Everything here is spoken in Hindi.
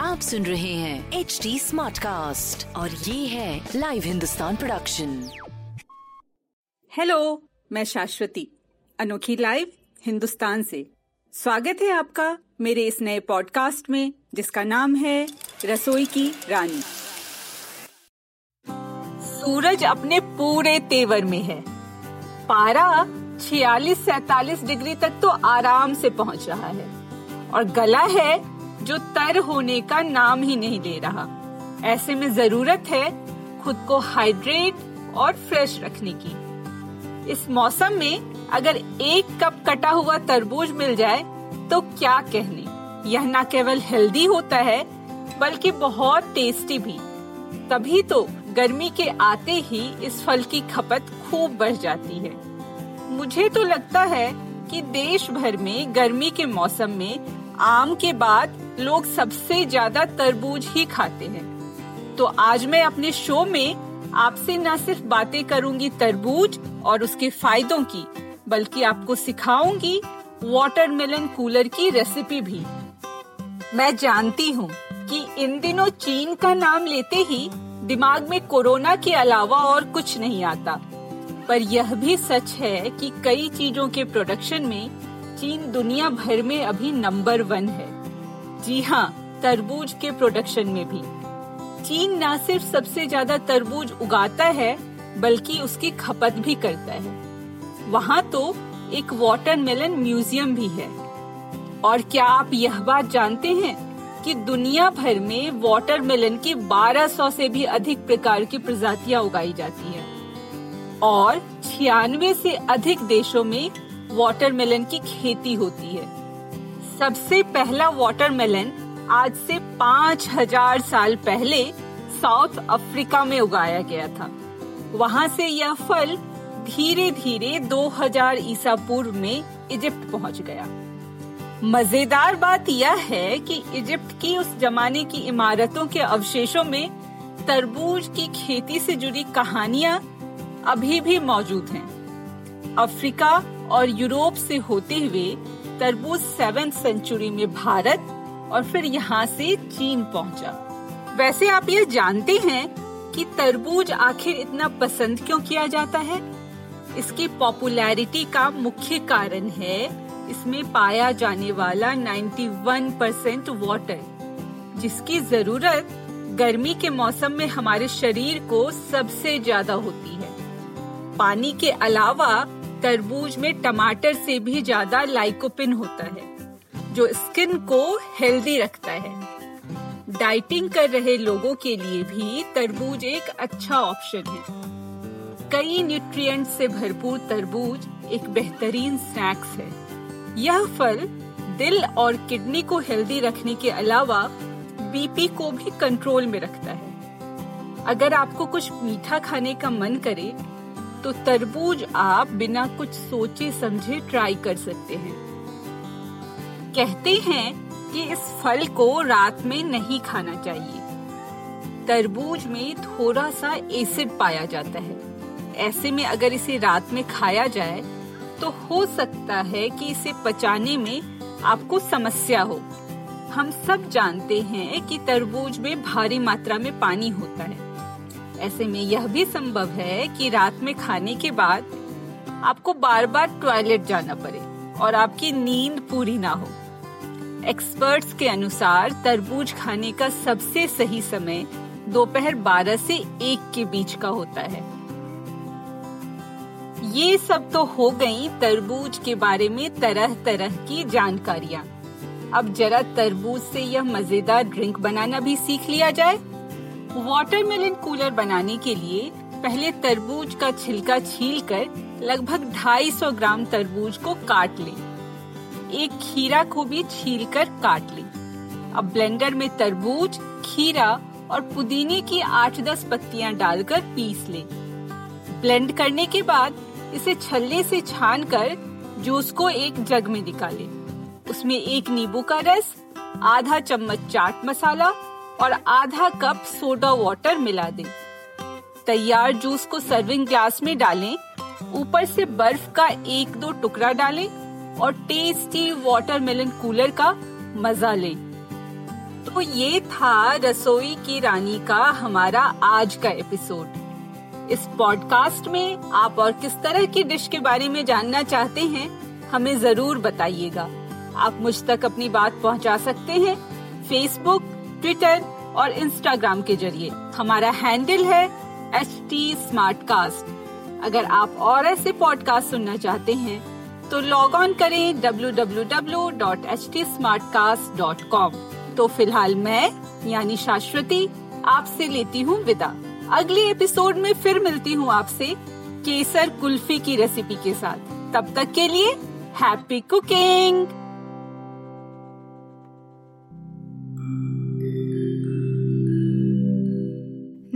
आप सुन रहे हैं एच डी स्मार्ट कास्ट और ये है लाइव हिंदुस्तान प्रोडक्शन हेलो मैं शाश्वती अनोखी लाइव हिंदुस्तान से। स्वागत है आपका मेरे इस नए पॉडकास्ट में, जिसका नाम है रसोई की रानी। सूरज अपने पूरे तेवर में है। पारा 46-47 डिग्री तक तो आराम से पहुँच रहा है। और गला है जो तर होने का नाम ही नहीं ले रहा। ऐसे में ज़रूरत है खुद को हाइड्रेट और फ्रेश रखने की। इस मौसम में अगर एक कप कटा हुआ तरबूज मिल जाए तो क्या कहने? यह न केवल हेल्दी होता है, बल्कि बहुत टेस्टी भी। तभी तो गर्मी के आते ही इस फल की खपत खूब बढ़ जाती है। मुझे तो लगता है कि देश भर में गर्मी के मौसम में आम के बाद लोग सबसे ज़्यादा तरबूज ही खाते हैं। तो आज मैं अपने शो में आपसे न सिर्फ़ बातें करूँगी तरबूज और उसके फायदों की, बल्कि आपको सिखाऊँगी वाटरमेलन कूलर की रेसिपी भी। मैं जानती हूँ कि इन दिनों चीन का नाम लेते ही दिमाग में कोरोना के अलावा और कुछ नहीं आता। पर यह भी सच है कि कई चीज़ों के प्रोडक्शन में चीन दुनिया भर में अभी नंबर वन है। जी हाँ तरबूज के प्रोडक्शन में भी। चीन न सिर्फ़ सबसे ज़्यादा तरबूज उगाता है, बल्कि उसकी खपत भी करता है। वहाँ तो एक वाटरमेलन म्यूज़ियम भी है। और क्या आप यह बात जानते हैं कि दुनिया भर में वाटरमेलन की 1200 से भी अधिक प्रकार की प्रजातियाँ उगाई जाती हैं? और छियानवे से अधिक देशों में वाटरमेलन की खेती होती है। सबसे पहला वाटरमेलन आज से पाँच हज़ार साल पहले साउथ अफ्रीका में उगाया गया था। वहाँ से यह फल धीरे धीरे 2000 ईसा पूर्व में इजिप्ट पहुँच गया। मज़ेदार बात यह है कि इजिप्ट की उस जमाने की इमारतों के अवशेषों में तरबूज की खेती से जुड़ी कहानियाँ अभी भी मौजूद हैं। अफ्रीका और यूरोप से होते हुए तरबूज सेवेंथ सेंचुरी में भारत और फिर यहाँ से चीन पहुँचा। वैसे आप ये जानते हैं कि तरबूज आखिर इतना पसंद क्यों किया जाता है? इसकी पॉपुलैरिटी का मुख्य कारण है इसमें पाया जाने वाला 91 परसेंट वाटर, जिसकी ज़रूरत गर्मी के मौसम में हमारे शरीर को सबसे ज़्यादा होती है। पानी के अलावा तरबूज में टमाटर से भी ज़्यादा लाइकोपिन होता है, जो स्किन को हेल्दी रखता है। डाइटिंग कर रहे लोगों के लिए भी तरबूज एक अच्छा ऑप्शन है। कई न्यूट्रिएंट से भरपूर तरबूज एक बेहतरीन स्नैक्स है। यह फल दिल और किडनी को हेल्दी रखने के अलावा बीपी को भी कंट्रोल में रखता है। अगर आपको कुछ मीठा खाने का मन करे तो तरबूज आप बिना कुछ सोचे समझे ट्राई कर सकते हैं। कहते हैं कि इस फल को रात में नहीं खाना चाहिए। तरबूज में थोड़ा सा एसिड पाया जाता है। ऐसे में अगर इसे रात में खाया जाए तो हो सकता है कि इसे पचाने में आपको समस्या हो। हम सब जानते हैं कि तरबूज में भारी मात्रा में पानी होता है। ऐसे में यह भी संभव है कि रात में खाने के बाद आपको बार बार टॉयलेट जाना पड़े और आपकी नींद पूरी ना हो। एक्सपर्ट्स के अनुसार तरबूज खाने का सबसे सही समय दोपहर 12 से 1 के बीच का होता है। ये सब तो हो गई तरबूज के बारे में तरह तरह की जानकारियाँ। अब जरा तरबूज से यह मज़ेदार ड्रिंक बनाना भी सीख लिया जाए। वाटरमेलन कूलर बनाने के लिए पहले तरबूज का छिलका छील कर लगभग 250 ग्राम तरबूज को काट लें। एक खीरा को भी छील कर काट लें। अब ब्लेंडर में तरबूज, खीरा और पुदीने की 8-10 पत्तियाँ डालकर पीस लें। ब्लेंड करने के बाद इसे छल्ले से छान कर जूस को एक जग में निकालें। उसमें एक नींबू का रस, आधा चम्मच चाट मसाला और आधा कप सोडा वाटर मिला दें। तैयार जूस को सर्विंग ग्लास में डालें। ऊपर से बर्फ़ का एक दो टुकड़ा डालें और टेस्टी वाटरमेलन कूलर का मज़ा लें। तो ये था रसोई की रानी का हमारा आज का एपिसोड इस पॉडकास्ट में आप और किस तरह की डिश के बारे में जानना चाहते हैं, हमें ज़रूर बताइएगा। आप मुझ तक अपनी बात पहुँचा सकते हैं। फेसबुक ट्विटर और इंस्टाग्राम के ज़रिए। हमारा हैंडल है एच टी अगर आप और ऐसे पॉडकास्ट सुनना चाहते हैं तो लॉग ऑन करें www.htsmartcast.com तो फ़िलहाल मैं, यानी शाश्वती, आपसे लेती हूँ विदा। अगले एपिसोड में फिर मिलती हूँ आपसे केसर कुल्फी की रेसिपी के साथ। तब तक के लिए हैप्पी कुकिंग